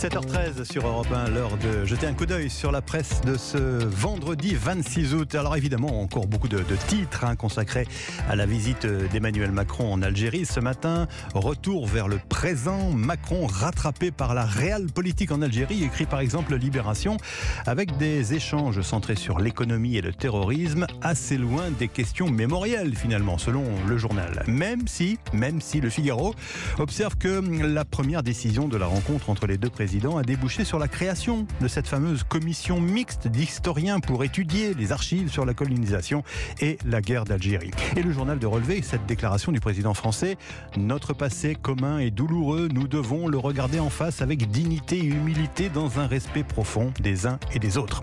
7h13 sur Europe 1, l'heure de jeter un coup d'œil sur la presse de ce vendredi 26 août. Alors évidemment, encore beaucoup de, titres hein, consacrés à la visite d'Emmanuel Macron en Algérie ce matin. Retour vers le présent, Macron rattrapé par la réelle politique en Algérie, écrit par exemple Libération, avec des échanges centrés sur l'économie et le terrorisme, assez loin des questions mémorielles finalement, selon le journal. Même si, même si le Figaro observe que la première décision de la rencontre entre les deux présidents a débouché sur la création de cette fameuse commission mixte d'historiens pour étudier les archives sur la colonisation et la guerre d'Algérie. Et le journal de relever cette déclaration du président français Notre passé commun et douloureux, nous devons le regarder en face avec dignité et humilité dans un respect profond des uns et des autres.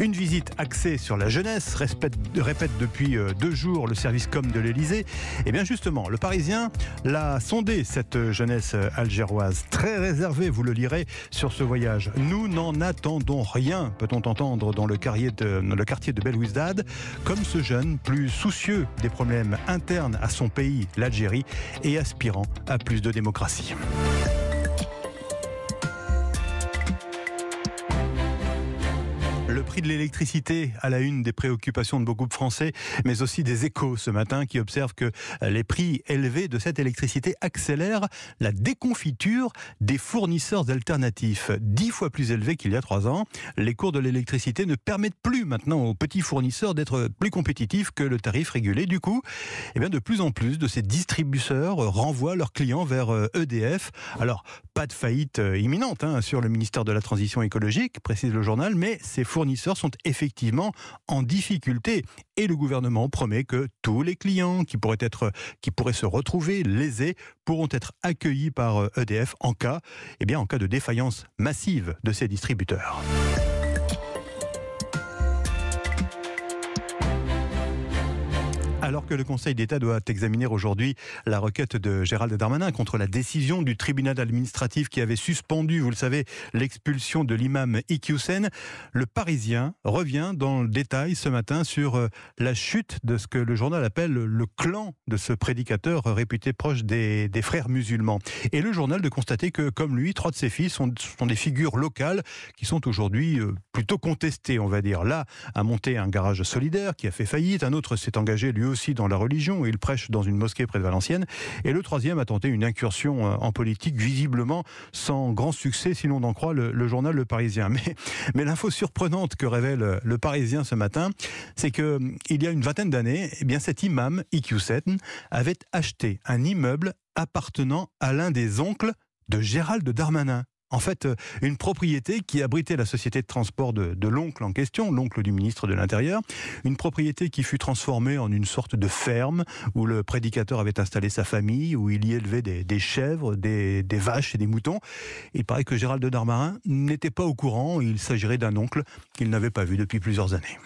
Une visite axée sur la jeunesse, répète, depuis euh, deux jours le service com de l'Elysée. Et eh bien justement, le Parisien l'a sondé, cette jeunesse algéroise, très réservée, vous le lirez, sur ce voyage. Nous n'en attendons rien, peut-on entendre dans le quartier de, le comme ce jeune plus soucieux des problèmes internes à son pays, l'Algérie, et aspirant à plus de démocratie. De l'électricité à la une des préoccupations de beaucoup de Français, mais aussi des échos ce matin qui observent que les prix élevés de cette électricité accélèrent la déconfiture des fournisseurs alternatifs. Dix fois plus élevés qu'il y a trois ans, les cours de l'électricité ne permettent plus maintenant aux petits fournisseurs d'être plus compétitifs que le tarif régulé. Du coup, eh bien de plus en plus de ces distributeurs renvoient leurs clients vers EDF. Euh, e Alors, pas de faillite euh, imminente hein, sur le ministère de la Transition écologique, précise le journal, mais ces fournisseurs sont effectivement en difficulté. Et le gouvernement promet que tous les clients qui pourraient, être, qui pourraient se retrouver lésés pourront être accueillis par EDF euh, e en cas, eh bien, en cas de défaillance massive de ces distributeurs. Alors que le Conseil d'État doit examiner aujourd'hui la requête de Gérald Darmanin contre la décision du tribunal administratif qui avait suspendu, vous le savez, l'expulsion de l'imam Iqiyoussen, le Parisien revient dans le détail ce matin sur euh, la chute de ce que le journal appelle le clan de ce prédicateur réputé proche des, frères musulmans. Et le journal de constater que, comme lui, trois de ses fils sont, sont des figures locales qui sont aujourd'hui euh, plutôt contestées, on va dire. Là, a monté un garage solidaire qui a fait faillite, un autre s'est engagé lui aussi aussi dans la religion. Il prêche dans une mosquée près de Valenciennes. Et le troisième a tenté une incursion euh, en politique, visiblement sans grand succès, si l'on en croit le, journal Le Parisien. Mais, mais l'info surprenante que révèle Le Parisien ce matin, c'est que il y a une vingtaine d'années, eh bien cet imam, Iqiyoussen, avait acheté un immeuble appartenant à l'un des oncles de Gérald Darmanin en fait euh, une propriété qui abritait la société de transport de, l'oncle en question, l'oncle du ministre de l'Intérieur, une propriété qui fut transformée en une sorte de ferme où le prédicateur avait installé sa famille, où il y élevait des, chèvres, des, vaches et des moutons. Il paraît que Gérald de Darmarin n'était pas au courant, il s'agirait d'un oncle qu'il n'avait pas vu depuis plusieurs années.